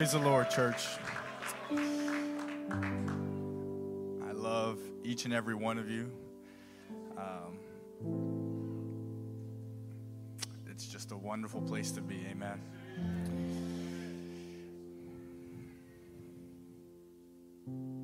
Praise the Lord, church. I love each and every one of you. Um, it's just a wonderful place to be. Amen. Hallelujah,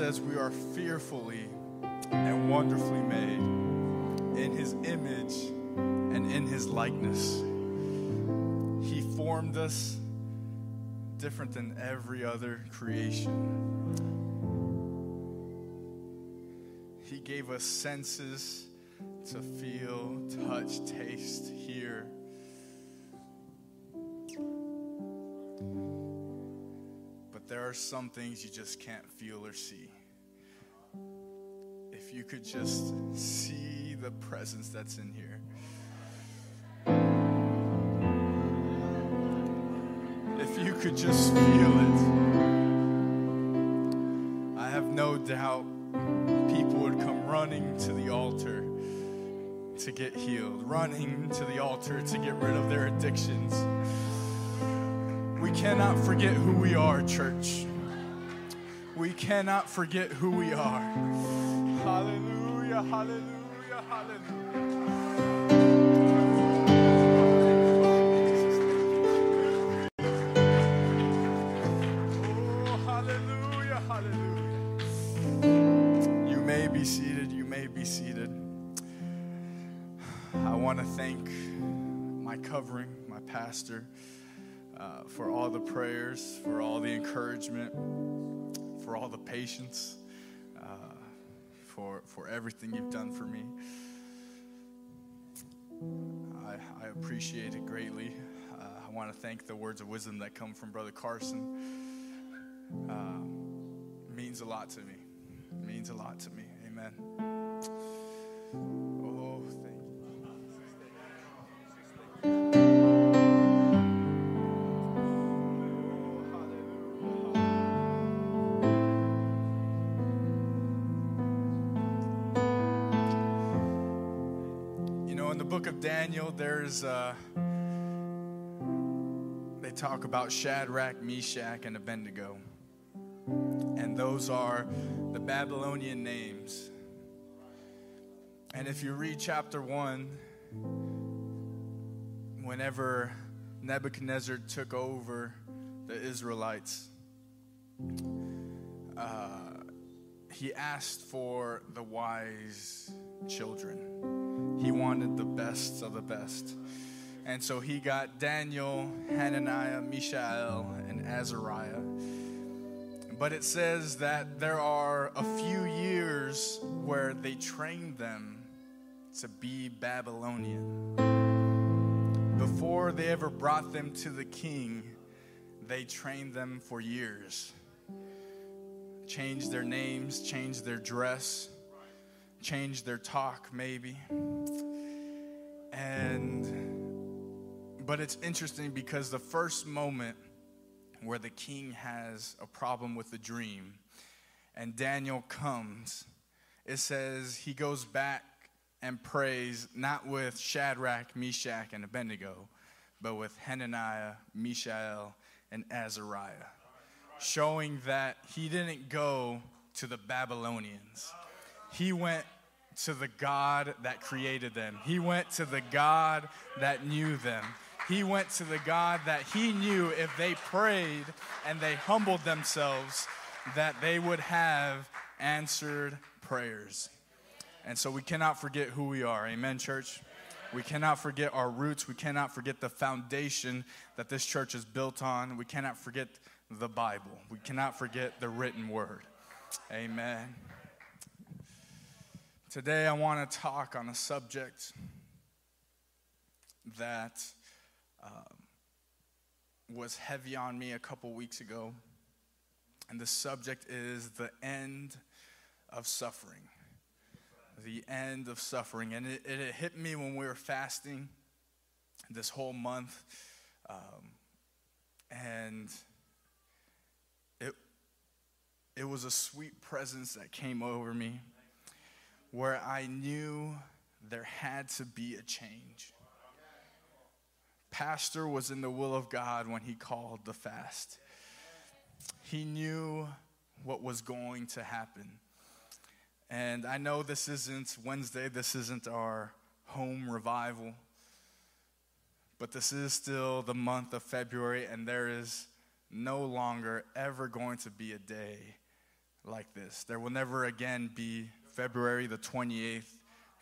says we are fearfully and wonderfully made in His image and in His likeness. He formed us different than every other creation. He gave us senses to feel, touch, taste, hear. Are some things you just can't feel or see. If you could just see the presence that's in here. If you could just feel it, I have no doubt people would come running to the altar to get healed, running to the altar to get rid of their addictions. We cannot forget who we are, church. We cannot forget who we are. Hallelujah, hallelujah, hallelujah. Oh, hallelujah, hallelujah. You may be seated, you may be seated. I want to thank my covering, my pastor, uh, for all the prayers, for all the encouragement, for all the patience, uh, for, for everything you've done for me. I, I appreciate it greatly. Uh, I want to thank the words of wisdom that come from Brother Carson. Um, means a lot to me. It means a lot to me. Amen. The book of Daniel, there's uh, they talk about Shadrach, Meshach, and Abednego, and those are the Babylonian names. And if you read chapter one, whenever Nebuchadnezzar took over the Israelites, uh, he asked for the wise children. He wanted the best of the best. And so he got Daniel, Hananiah, Mishael, and Azariah. But it says that there are a few years where they trained them to be Babylonian. Before they ever brought them to the king, they trained them for years. Changed their names, changed their dress, changed their talk, maybe. And, but it's interesting because the first moment where the king has a problem with the dream and Daniel comes, it says he goes back and prays not with Shadrach, Meshach, and Abednego, but with Hananiah, Mishael, and Azariah, showing that he didn't go to the Babylonians. He went to the God that created them. He went to the God that knew them. He went to the God that he knew if they prayed and they humbled themselves, that they would have answered prayers. And so we cannot forget who we are. Amen, church? We cannot forget our roots. We cannot forget the foundation that this church is built on. We cannot forget the Bible. We cannot forget the written word. Amen. Today, I want to talk on a subject that um, was heavy on me a couple weeks ago. And the subject is the end of suffering. the end of suffering. And it, it hit me when we were fasting this whole month. Um, and it, it was a sweet presence that came over me where I knew there had to be a change. Pastor was in the will of God when he called the fast. He knew what was going to happen. And I know this isn't Wednesday, this isn't our home revival, but this is still the month of February, and there is no longer ever going to be a day like this. There will never again be February the 28th,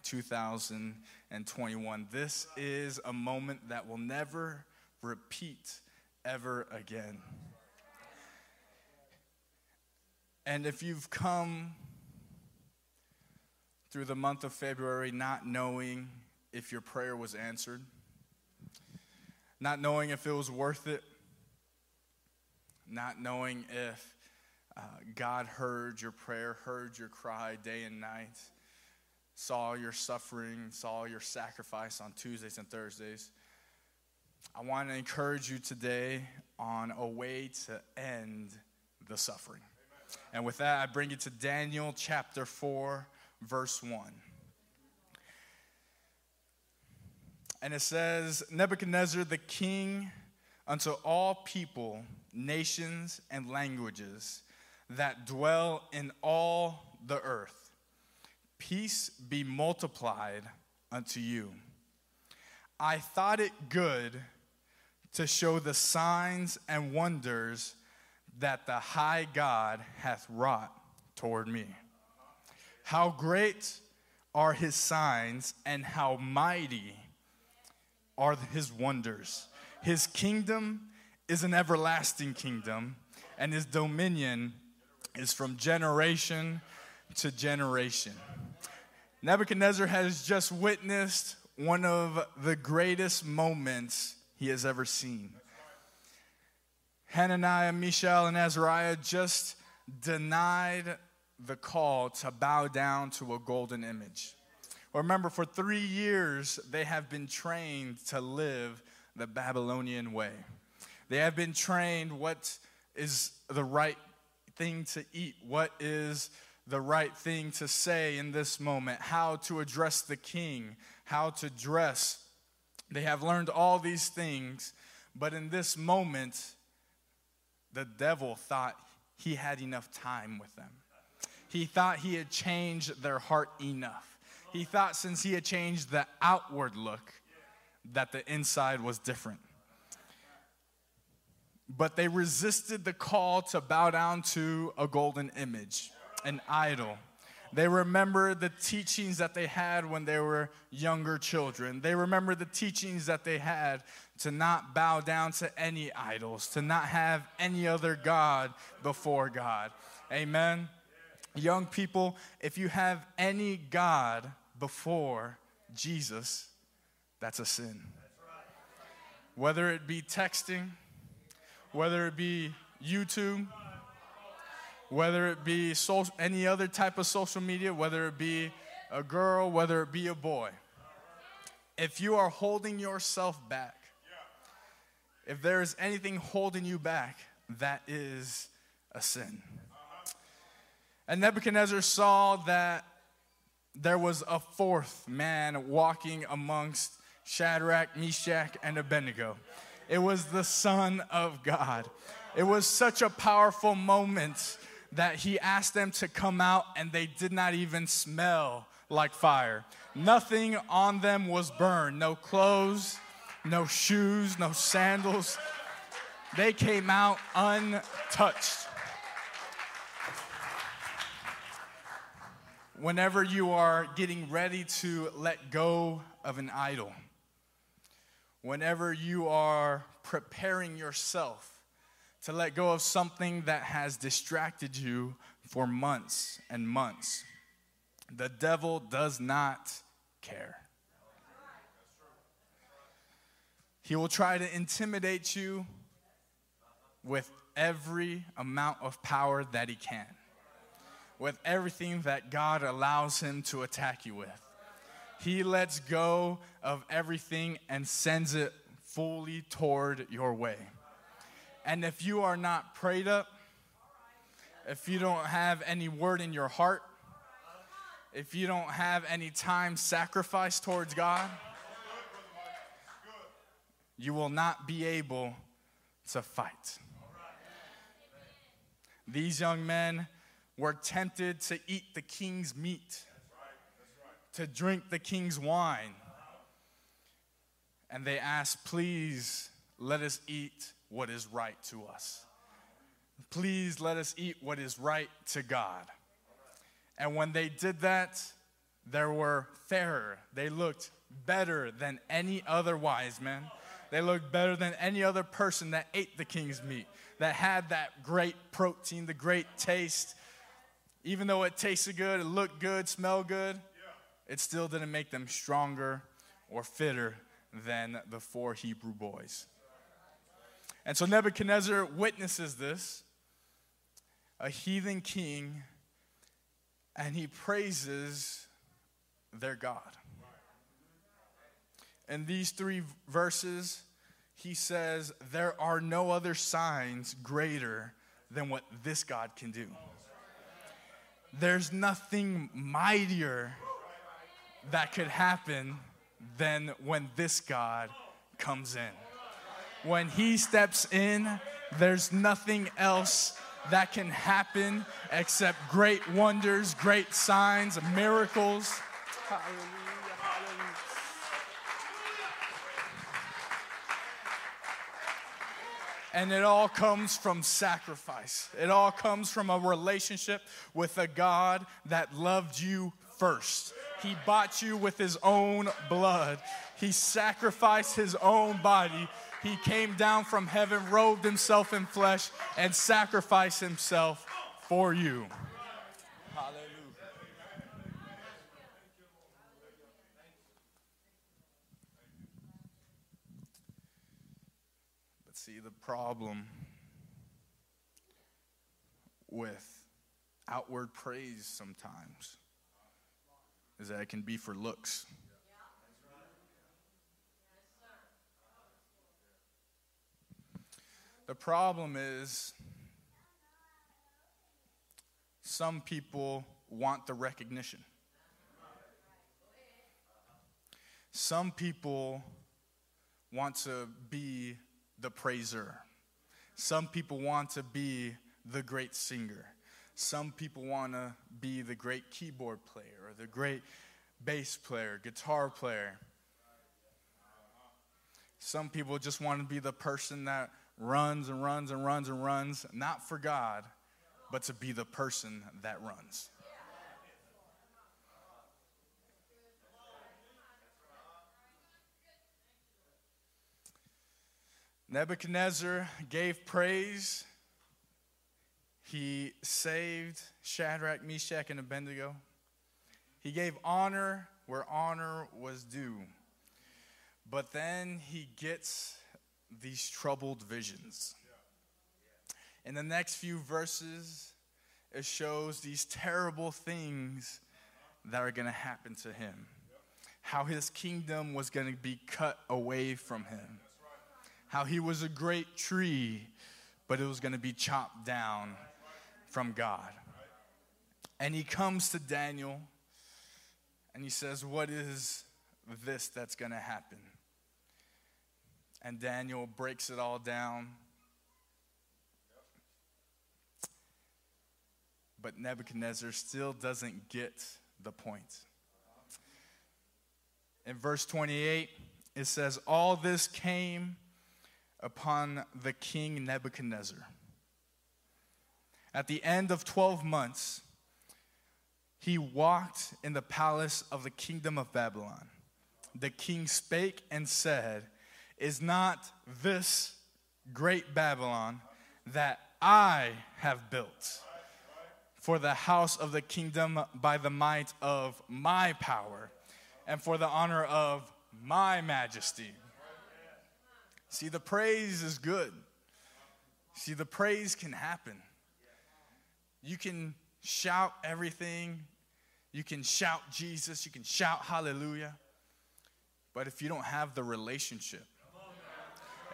2021. This is a moment that will never repeat ever again. And if you've come through the month of February not knowing if your prayer was answered, not knowing if it was worth it, not knowing if uh, God heard your prayer, heard your cry day and night, saw your suffering, saw your sacrifice on Tuesdays and Thursdays. I want to encourage you today on a way to end the suffering. And with that, I bring you to Daniel chapter 4, verse 1. And it says, Nebuchadnezzar the king unto all people, nations, and languages that dwell in all the earth, peace be multiplied unto you. I thought it good to show the signs and wonders that the high God hath wrought toward me. How great are his signs, and how mighty are his wonders. His kingdom is an everlasting kingdom, and his dominion is from generation to generation. Nebuchadnezzar has just witnessed one of the greatest moments he has ever seen. Hananiah, Mishael, and Azariah just denied the call to bow down to a golden image. Remember, for three years, they have been trained to live the Babylonian way. They have been trained what is the right thing to eat, what is the right thing to say in this moment, how to address the king, how to dress. They have learned all these things, but in this moment, the devil thought he had enough time with them. He thought he had changed their heart enough. He thought since he had changed the outward look, that the inside was different. But they resisted the call to bow down to a golden image, an idol. They remember the teachings that they had when they were younger children. They remember the teachings that they had to not bow down to any idols, to not have any other God before God. Amen. Young people, if you have any God before Jesus, that's a sin. Whether it be texting, whether it be YouTube, whether it be any other type of social media, whether it be a girl, whether it be a boy. If you are holding yourself back, if there is anything holding you back, that is a sin. And Nebuchadnezzar saw that there was a fourth man walking amongst Shadrach, Meshach, and Abednego. It was the Son of God. It was such a powerful moment that he asked them to come out, and they did not even smell like fire. Nothing on them was burned no clothes, no shoes, no sandals. They came out untouched. Whenever you are getting ready to let go of an idol, whenever you are preparing yourself to let go of something that has distracted you for months and months, the devil does not care. He will try to intimidate you with every amount of power that he can. with everything that God allows him to attack you with. He lets go of everything and sends it fully toward your way. And if you are not prayed up, if you don't have any word in your heart, if you don't have any time sacrificed towards God, you will not be able to fight. These young men were tempted to eat the king's meat, to drink the king's wine. And they asked, Please let us eat what is right to us. Please let us eat what is right to God. And when they did that, there were fairer. They looked better than any other wise men. They looked better than any other person that ate the king's meat, that had that great protein, the great taste. Even though it tasted good, it looked good, smelled good, it still didn't make them stronger or fitter than the four Hebrew boys. And so Nebuchadnezzar witnesses this, a heathen king, and he praises their God. In these three verses, he says, There are no other signs greater than what this God can do. There's nothing mightier that could happen than when this God comes in. When he steps in, there's nothing else that can happen except great wonders, great signs, miracles. Hallelujah. And it all comes from sacrifice. It all comes from a relationship with a God that loved you first. He bought you with his own blood. He sacrificed his own body. He came down from heaven, robed himself in flesh, and sacrificed himself for you. Hallelujah. But see, the problem with outward praise sometimes is that it can be for looks. The problem is some people want the recognition. Some people want to be the praiser. Some people want to be the great singer. Some people want to be the great keyboard player or the great bass player, guitar player. Some people just want to be the person that runs and runs and runs and runs, not for God, but to be the person that runs. Nebuchadnezzar gave praise. He saved Shadrach, Meshach, and Abednego. He gave honor where honor was due. But then he gets these troubled visions. In the next few verses, it shows these terrible things that are going to happen to him. How his kingdom was going to be cut away from him. How he was a great tree, but it was going to be chopped down from God. And he comes to Daniel and he says, What is this that's going to happen? And Daniel breaks it all down. But Nebuchadnezzar still doesn't get the point. In verse 28, it says, All this came upon the king Nebuchadnezzar. At the end of 12 months, he walked in the palace of the kingdom of Babylon. The king spake and said, is not this great Babylon that I have built for the house of the kingdom by the might of my power and for the honor of my majesty. See, the praise is good. See, the praise can happen. You can shout everything. You can shout Jesus. You can shout hallelujah. But if you don't have the relationship,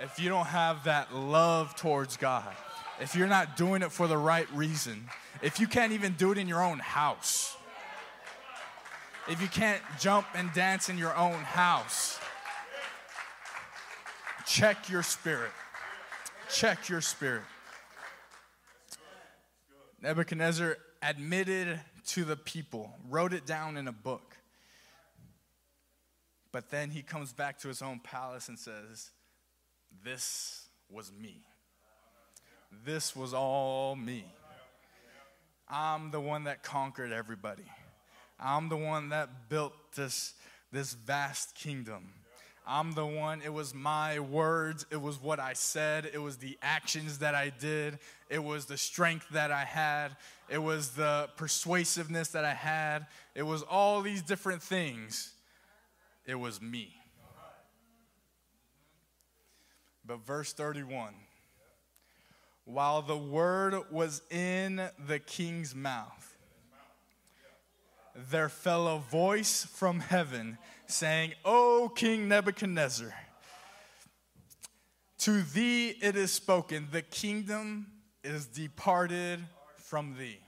if you don't have that love towards God, if you're not doing it for the right reason, if you can't even do it in your own house, if you can't jump and dance in your own house, check your spirit. Check your spirit. Nebuchadnezzar admitted to the people, wrote it down in a book. But then he comes back to his own palace and says, This was me. This was all me. I'm the one that conquered everybody. I'm the one that built this, this vast kingdom. I'm the one, it was my words, it was what I said, it was the actions that I did, it was the strength that I had, it was the persuasiveness that I had, it was all these different things. It was me. But verse 31 while the word was in the king's mouth, there fell a voice from heaven saying, O King Nebuchadnezzar, to thee it is spoken, the kingdom is departed from thee.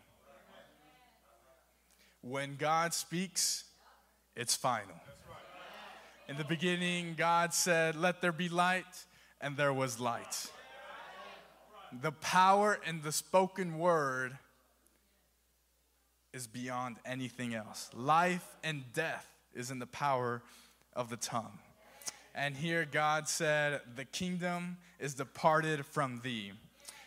When God speaks, it's final. In the beginning, God said, Let there be light, and there was light. The power in the spoken word is beyond anything else. Life and death is in the power of the tongue. And here God said, The kingdom is departed from thee,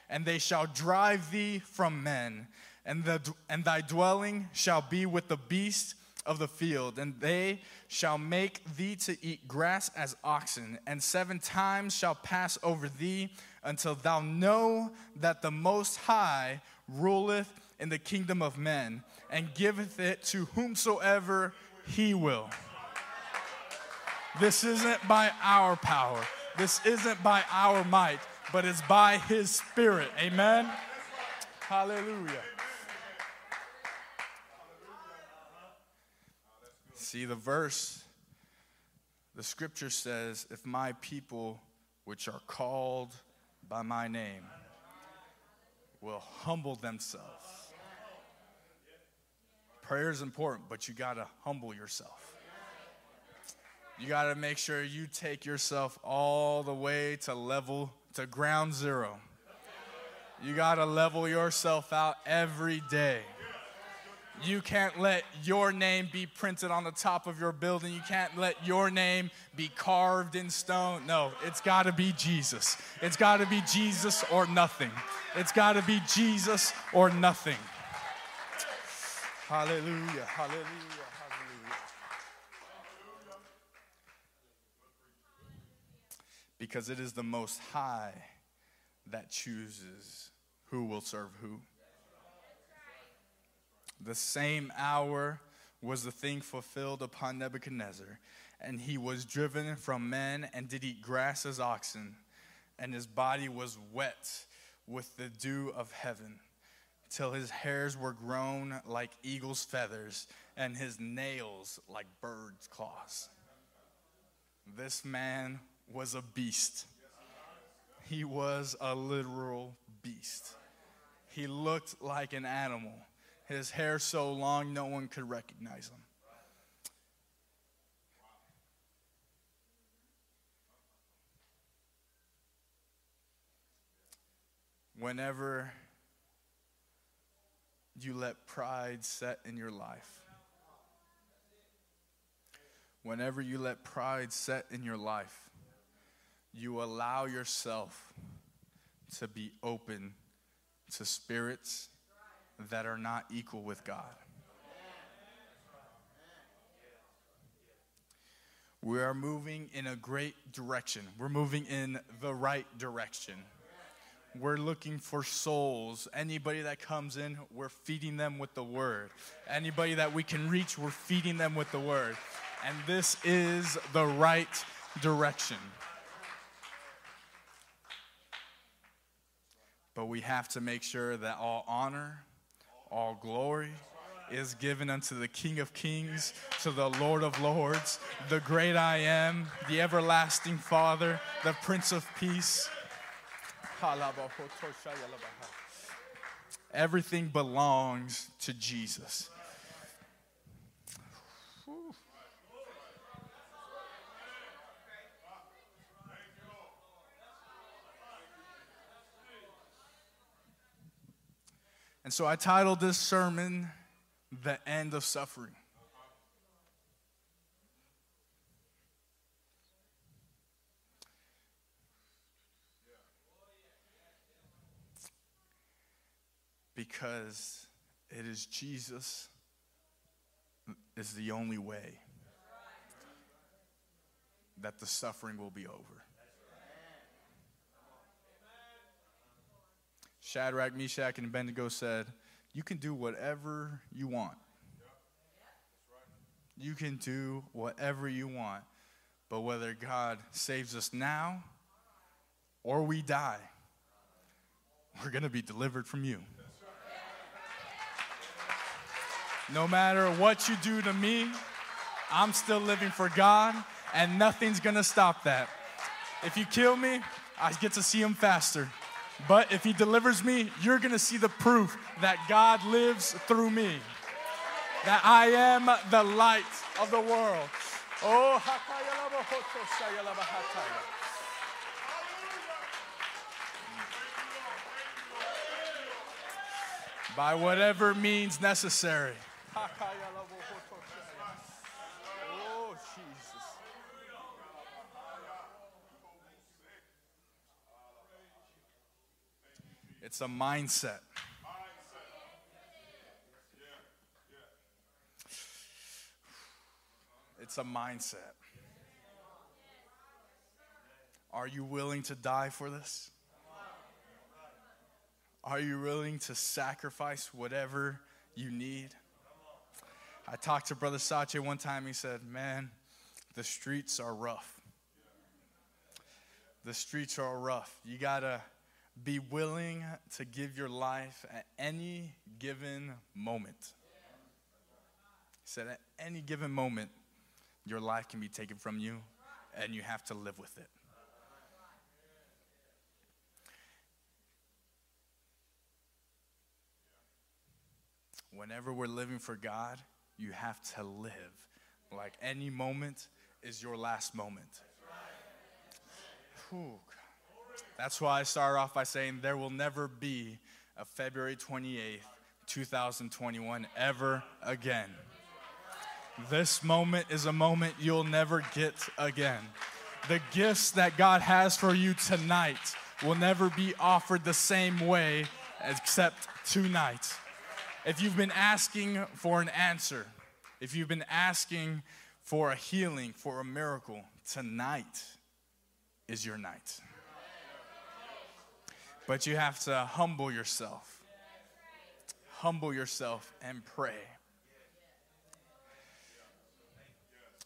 and they shall drive thee from men, and, the, and thy dwelling shall be with the beasts of the field, and they shall make thee to eat grass as oxen, and seven times shall pass over thee until thou know that the Most High ruleth in the kingdom of men, and giveth it to whomsoever he will. This isn't by our power, this isn't by our might, but it's by his spirit. Amen? Hallelujah. See, the verse, the scripture says, if my people, which are called by my name, will humble themselves Prayer is important, but you got to humble yourself. You got to make sure you take yourself all the way to level, to ground zero. You got to level yourself out every day. You can't let your name be printed on the top of your building. You can't let your name be carved in stone. No, it's got to be Jesus. It's got to be Jesus or nothing. It's got to be Jesus or nothing. Hallelujah, hallelujah, hallelujah. Because it is the Most High that chooses who will serve who. The same hour was the thing fulfilled upon Nebuchadnezzar, and he was driven from men and did eat grass as oxen, and his body was wet with the dew of heaven till his hairs were grown like eagle's feathers and his nails like bird's claws. This man was a beast. He was a literal beast. He looked like an animal. His hair so long no one could recognize him. Whenever you let pride set in your life. Whenever you let pride set in your life, you allow yourself to be open to spirits that are not equal with God. We are moving in a great direction. We're moving in the right direction. We're looking for souls. Anybody that comes in, we're feeding them with the word. Anybody that we can reach, we're feeding them with the word. And this is the right direction. But we have to make sure that all honor, all glory is given unto the King of Kings, to the Lord of Lords, the great I am, the everlasting Father, the Prince of Peace. Everything belongs to Jesus. And so I titled this sermon, The End of Suffering. Because it is Jesus is the only way that the suffering will be over. Shadrach, Meshach, and Abednego said, You can do whatever you want. You can do whatever you want. But whether God saves us now or we die, we're going to be delivered from you. No matter what you do to me, I'm still living for God, and nothing's to stop that. If you kill me, I get to see Him faster. But if he delivers me, you're to see the proof that God lives through me. That I am the light of the world. Oh, by whatever means necessary. Oh, it's a mindset. It's a mindset. Are you willing to die for this? Are you willing to sacrifice whatever you need? I talked to Brother Sache one time. He said, Man, the streets are rough. The streets are rough. You got to be willing to give your life at any given moment. He said, at any given moment, your life can be taken from you, and you have to live with it. Whenever we're living for God, you have to live like any moment is your last moment. Whew, that's why I start off by saying there will never be a February 28th, 2021 ever again. This moment is a moment you'll never get again. The gifts that God has for you tonight will never be offered the same way except tonight. If you've been asking for an answer, if you've been asking for a healing, for a miracle, tonight is your night. But you have to humble yourself. Humble yourself and pray.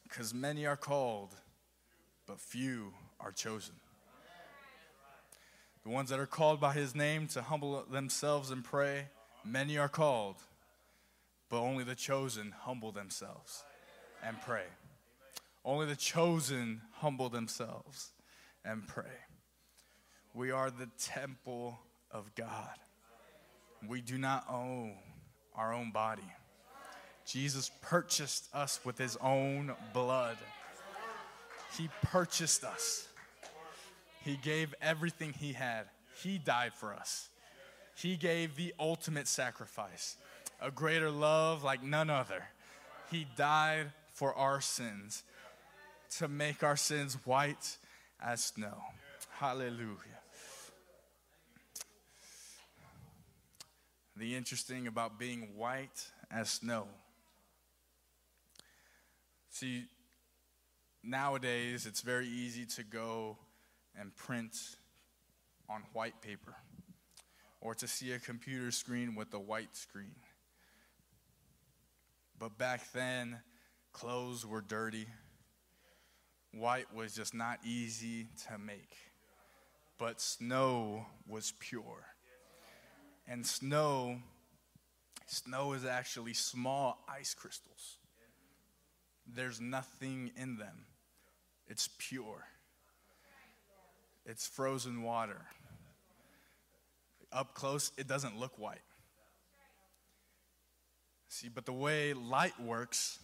Because many are called, but few are chosen. The ones that are called by his name to humble themselves and pray, many are called, but only the chosen humble themselves and pray. Only the chosen humble themselves and pray. We are the temple of God. We do not own our own body. Jesus purchased us with his own blood. He purchased us. He gave everything he had. He died for us. He gave the ultimate sacrifice, a greater love like none other. He died for our sins to make our sins white as snow. Hallelujah. the interesting about being white as snow. See, nowadays it's very easy to go and print on white paper or to see a computer screen with a white screen. But back then, clothes were dirty. White was just not easy to make. But snow was pure and snow Snow is actually small ice crystals. There's nothing in them. It's pure. It's frozen water. Up close, it doesn't look white. See, but the way light works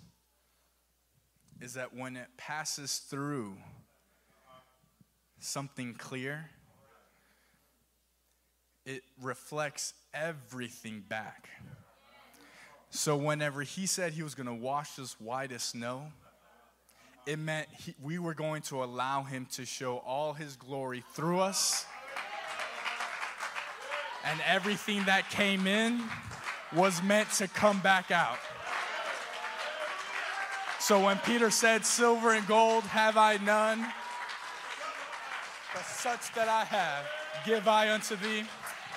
is that when it passes through something clear, it reflects everything back. So, whenever he said he was going to wash us white as snow, it meant he, we were going to allow him to show all his glory through us. And everything that came in was meant to come back out. So when Peter said, Silver and gold have I none, but such that I have, give I unto thee,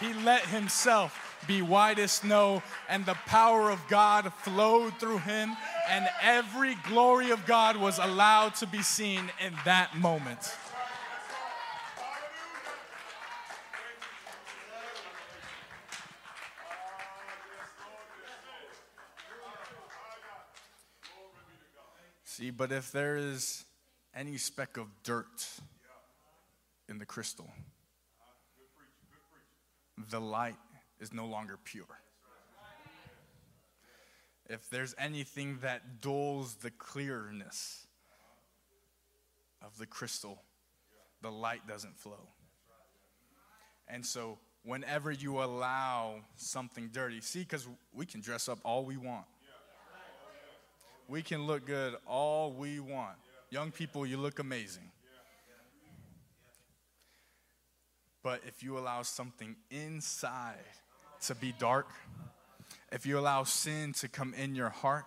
he let himself be white as snow, and the power of God flowed through him, and every glory of God was allowed to be seen in that moment. See, but if there is any speck of dirt in the crystal, the light is no longer pure. If there's anything that dulls the clearness of the crystal, the light doesn't flow. And so, whenever you allow something dirty, see, because we can dress up all we want, we can look good all we want. Young people, you look amazing. But if you allow something inside to be dark, if you allow sin to come in your heart,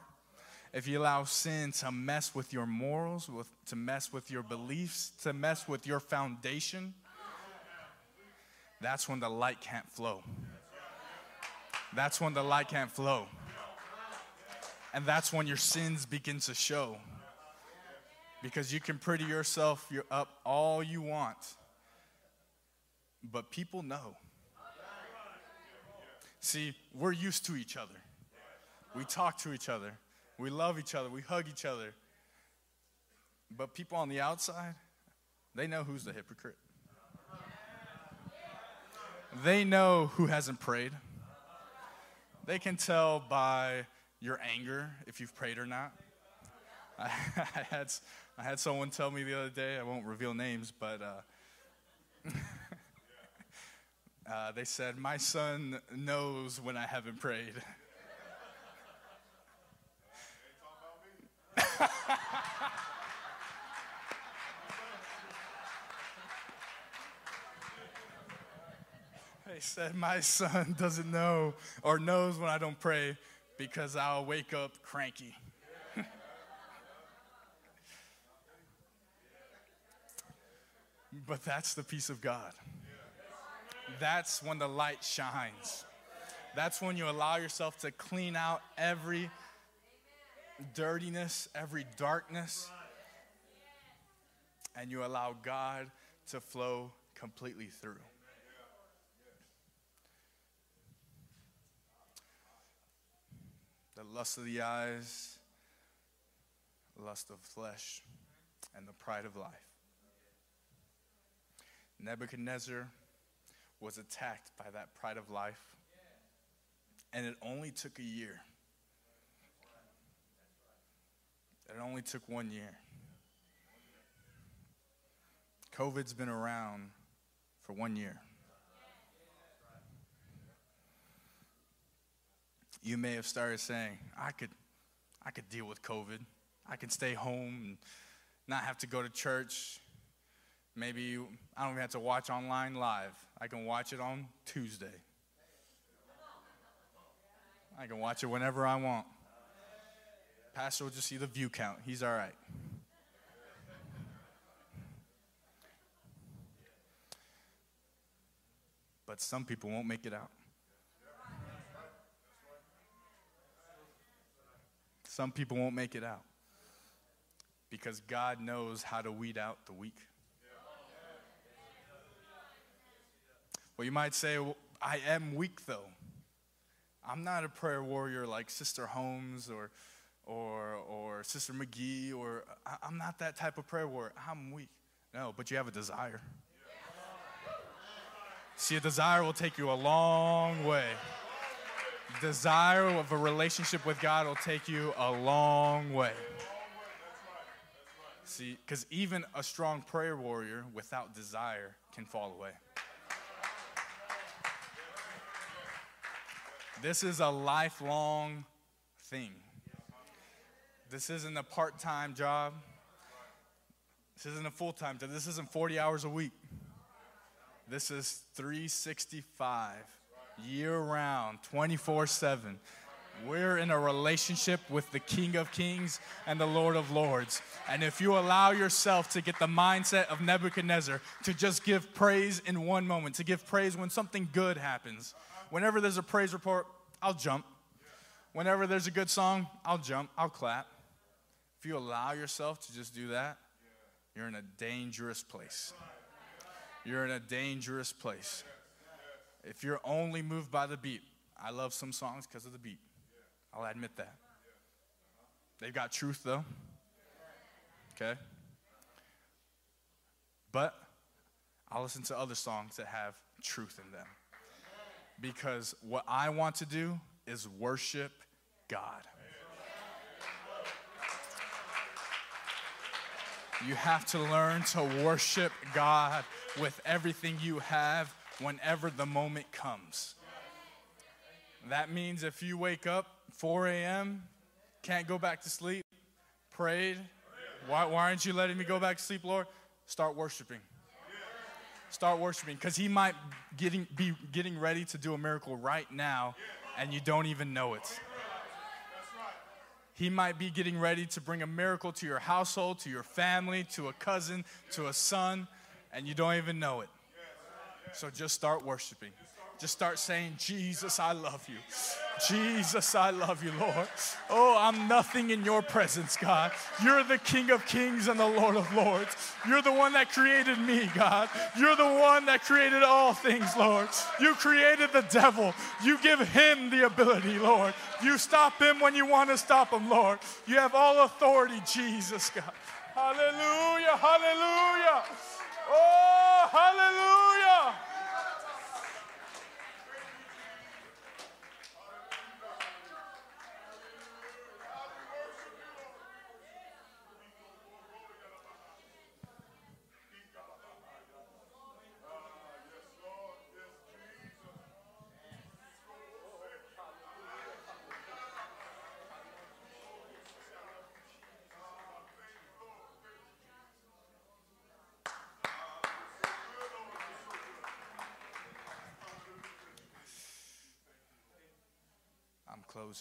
if you allow sin to mess with your morals, with, to mess with your beliefs, to mess with your foundation, that's when the light can't flow. That's when the light can't flow. And that's when your sins begin to show. Because you can pretty yourself you're up all you want, but people know. See, we're used to each other. We talk to each other. We love each other. We hug each other. But people on the outside, they know who's the hypocrite. They know who hasn't prayed. They can tell by your anger if you've prayed or not. I, I had, I had someone tell me the other day, I won't reveal names, but uh, Uh, they said, My son knows when I haven't prayed. they said, My son doesn't know or knows when I don't pray because I'll wake up cranky. but that's the peace of God that's when the light shines. That's when you allow yourself to clean out every dirtiness, every darkness, and you allow God to flow completely through. Lust of the eyes, lust of flesh, and the pride of life. Nebuchadnezzar was attacked by that pride of life. And it only took a year. It only took one year. COVID's been around for one year. You may have started saying, I could, I could deal with COVID. I can stay home and not have to go to church. Maybe I don't even have to watch online live. I can watch it on Tuesday. I can watch it whenever I want. Pastor will just see the view count. He's all right. But some people won't make it out. Some people won't make it out because God knows how to weed out the weak. Well, you might say, well, I am weak though. I'm not a prayer warrior like Sister Holmes or, or, or Sister McGee, or I'm not that type of prayer warrior. I'm weak. No, but you have a desire. See, a desire will take you a long way. Desire of a relationship with God will take you a long way. See, because even a strong prayer warrior without desire can fall away. This is a lifelong thing. This isn't a part time job. This isn't a full time job. This isn't 40 hours a week. This is 365, year round, 24 7. We're in a relationship with the King of Kings and the Lord of Lords. And if you allow yourself to get the mindset of Nebuchadnezzar to just give praise in one moment, to give praise when something good happens, whenever there's a praise report, I'll jump. Whenever there's a good song, I'll jump, I'll clap. If you allow yourself to just do that, you're in a dangerous place. You're in a dangerous place. If you're only moved by the beat, I love some songs because of the beat. I'll admit that. They've got truth though. Okay? But I'll listen to other songs that have truth in them. Because what I want to do is worship God. You have to learn to worship God with everything you have whenever the moment comes. That means if you wake up 4 a.m., can't go back to sleep, prayed, why, why aren't you letting me go back to sleep, Lord? Start worshiping. Start worshiping because He might getting, be getting ready to do a miracle right now and you don't even know it. He might be getting ready to bring a miracle to your household, to your family, to a cousin, to a son, and you don't even know it. So just start worshiping. Just start saying, Jesus, I love you. Jesus, I love you, Lord. Oh, I'm nothing in your presence, God. You're the King of kings and the Lord of lords. You're the one that created me, God. You're the one that created all things, Lord. You created the devil. You give him the ability, Lord. You stop him when you want to stop him, Lord. You have all authority, Jesus, God. Hallelujah, hallelujah. Oh, hallelujah.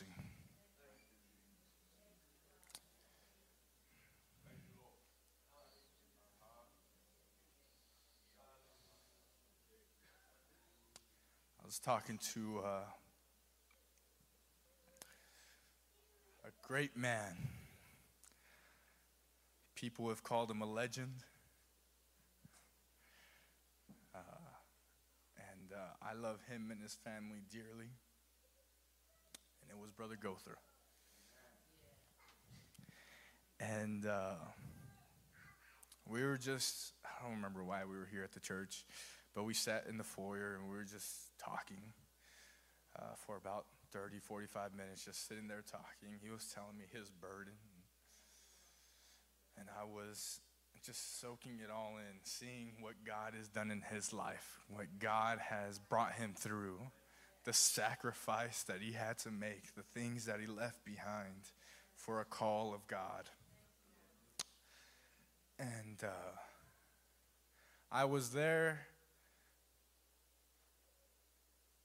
I was talking to uh, a great man. People have called him a legend. Uh, and uh, I love him and his family dearly it was Brother Gother. And uh, we were just, I don't remember why we were here at the church, but we sat in the foyer and we were just talking uh, for about 30, 45 minutes, just sitting there talking. He was telling me his burden. And I was just soaking it all in, seeing what God has done in his life, what God has brought him through the sacrifice that he had to make, the things that he left behind for a call of God. And uh, I was there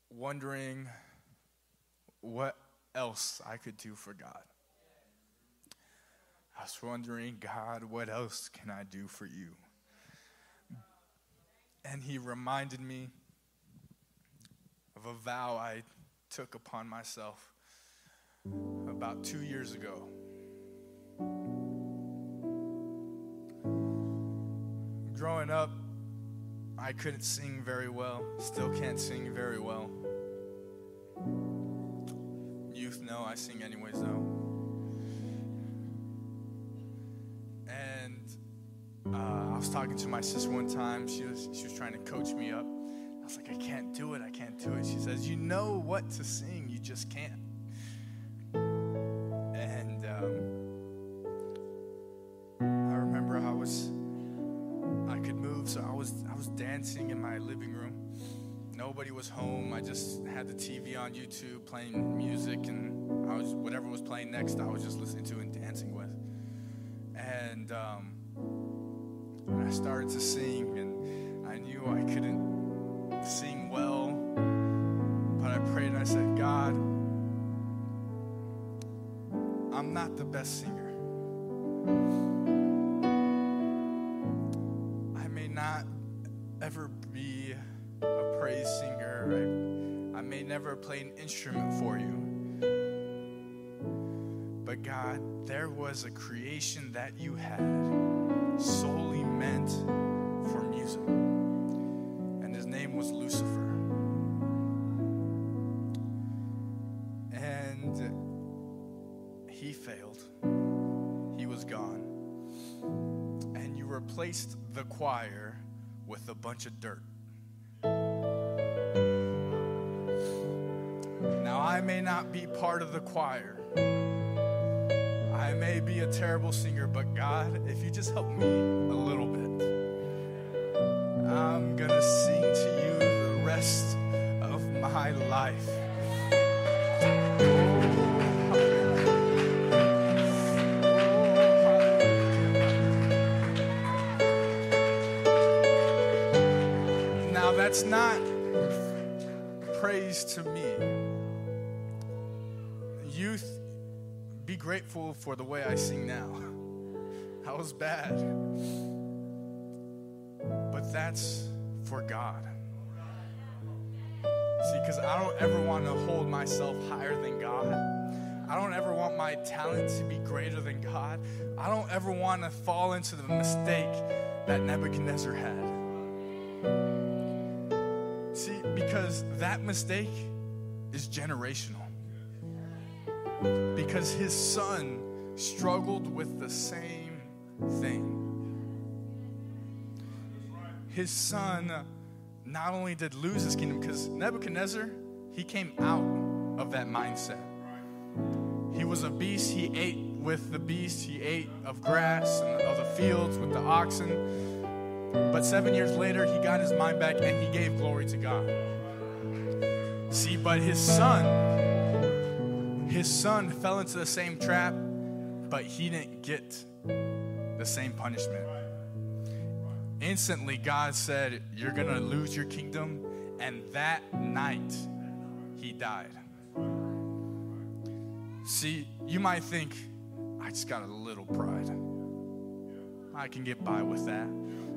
wondering what else I could do for God. I was wondering, God, what else can I do for you? And he reminded me a vow I took upon myself about two years ago. Growing up, I couldn't sing very well, still can't sing very well. Youth know I sing anyways, though. And uh, I was talking to my sister one time. She was she was trying to coach me up. I was like, I can't do it. Can't it. She says, You know what to sing, you just can't. And um, I remember I was I could move, so I was I was dancing in my living room. Nobody was home. I just had the TV on YouTube playing music, and I was whatever was playing next. I was just listening to and dancing with. And um, I started to sing, and I knew I couldn't sing I'm not the best singer. I may not ever be a praise singer. I, I may never play an instrument for you. But God, there was a creation that you had solely meant for music. Choir with a bunch of dirt. Now, I may not be part of the choir. I may be a terrible singer, but God, if you just help me a little bit, I'm gonna sing to you grateful for the way I sing now. I was bad. But that's for God. See, because I don't ever want to hold myself higher than God. I don't ever want my talent to be greater than God. I don't ever want to fall into the mistake that Nebuchadnezzar had. See, because that mistake is generational. Because his son struggled with the same thing. His son not only did lose his kingdom, because Nebuchadnezzar, he came out of that mindset. He was a beast, he ate with the beast, he ate of grass and of the fields with the oxen. But seven years later, he got his mind back and he gave glory to God. See, but his son, his son fell into the same trap, but he didn't get the same punishment. Instantly, God said, You're going to lose your kingdom. And that night, he died. See, you might think, I just got a little pride. I can get by with that.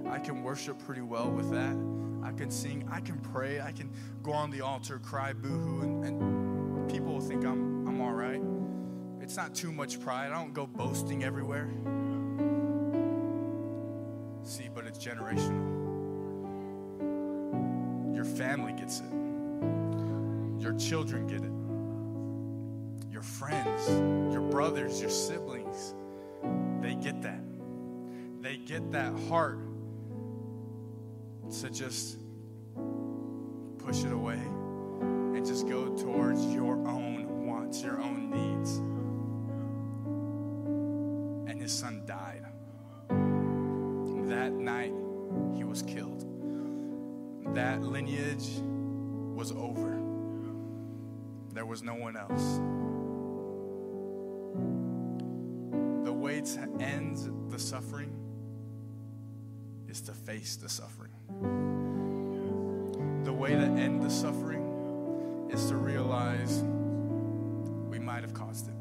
I can worship pretty well with that. I can sing. I can pray. I can go on the altar, cry boohoo, and, and people will think I'm, I'm all right. It's not too much pride. I don't go boasting everywhere. See, but it's generational. Your family gets it, your children get it, your friends, your brothers, your siblings, they get that. They get that heart to just push it away and just go towards your own wants, your own needs. And his son died. That night, he was killed. That lineage was over. There was no one else. The way to end the suffering is to face the suffering. The way to end the suffering is to realize might have caused it.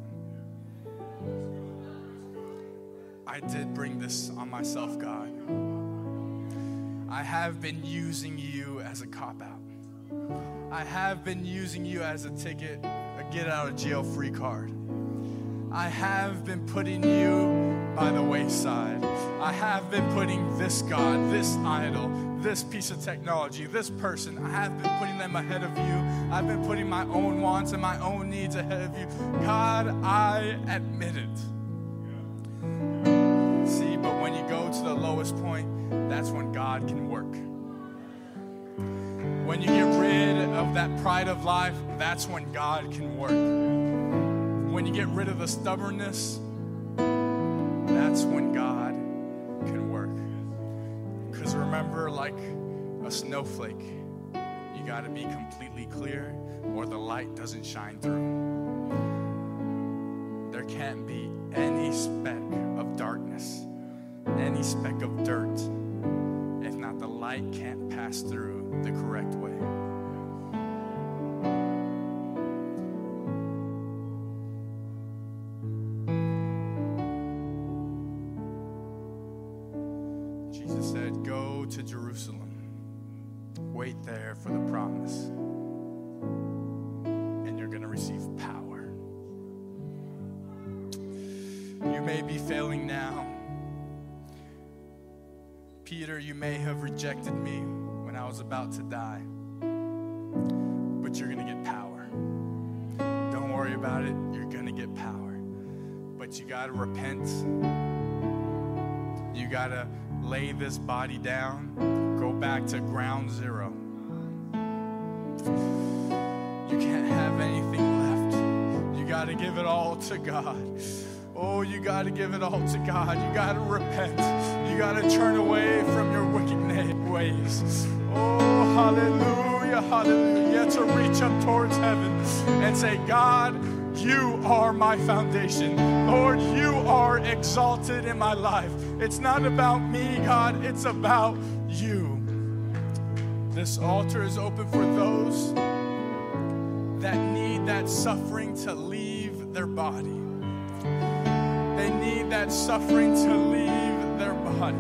I did bring this on myself, God. I have been using you as a cop out. I have been using you as a ticket, a get out of jail free card. I have been putting you by the wayside. I have been putting this God, this idol, this piece of technology, this person, I have been putting them ahead of you. I've been putting my own wants and my own needs ahead of you. God, I admit it. See, but when you go to the lowest point, that's when God can work. When you get rid of that pride of life, that's when God can work. When you get rid of the stubbornness, that's when God can work. Because remember, like a snowflake, you got to be completely clear or the light doesn't shine through. There can't be any speck of darkness, any speck of dirt, if not the light can't pass through the correct way. Failing now. Peter, you may have rejected me when I was about to die, but you're going to get power. Don't worry about it, you're going to get power. But you got to repent. You got to lay this body down, go back to ground zero. You can't have anything left. You got to give it all to God. Oh, you got to give it all to God. You got to repent. You got to turn away from your wicked ways. Oh, hallelujah, hallelujah. To reach up towards heaven and say, God, you are my foundation. Lord, you are exalted in my life. It's not about me, God, it's about you. This altar is open for those that need that suffering to leave their body that suffering to leave their body.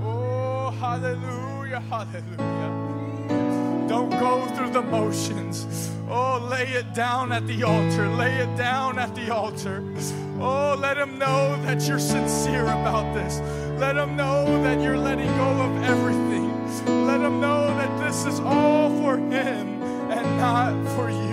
Oh, hallelujah, hallelujah. Don't go through the motions. Oh, lay it down at the altar. Lay it down at the altar. Oh, let them know that you're sincere about this. Let them know that you're letting go of everything. Let them know that this is all for Him and not for you.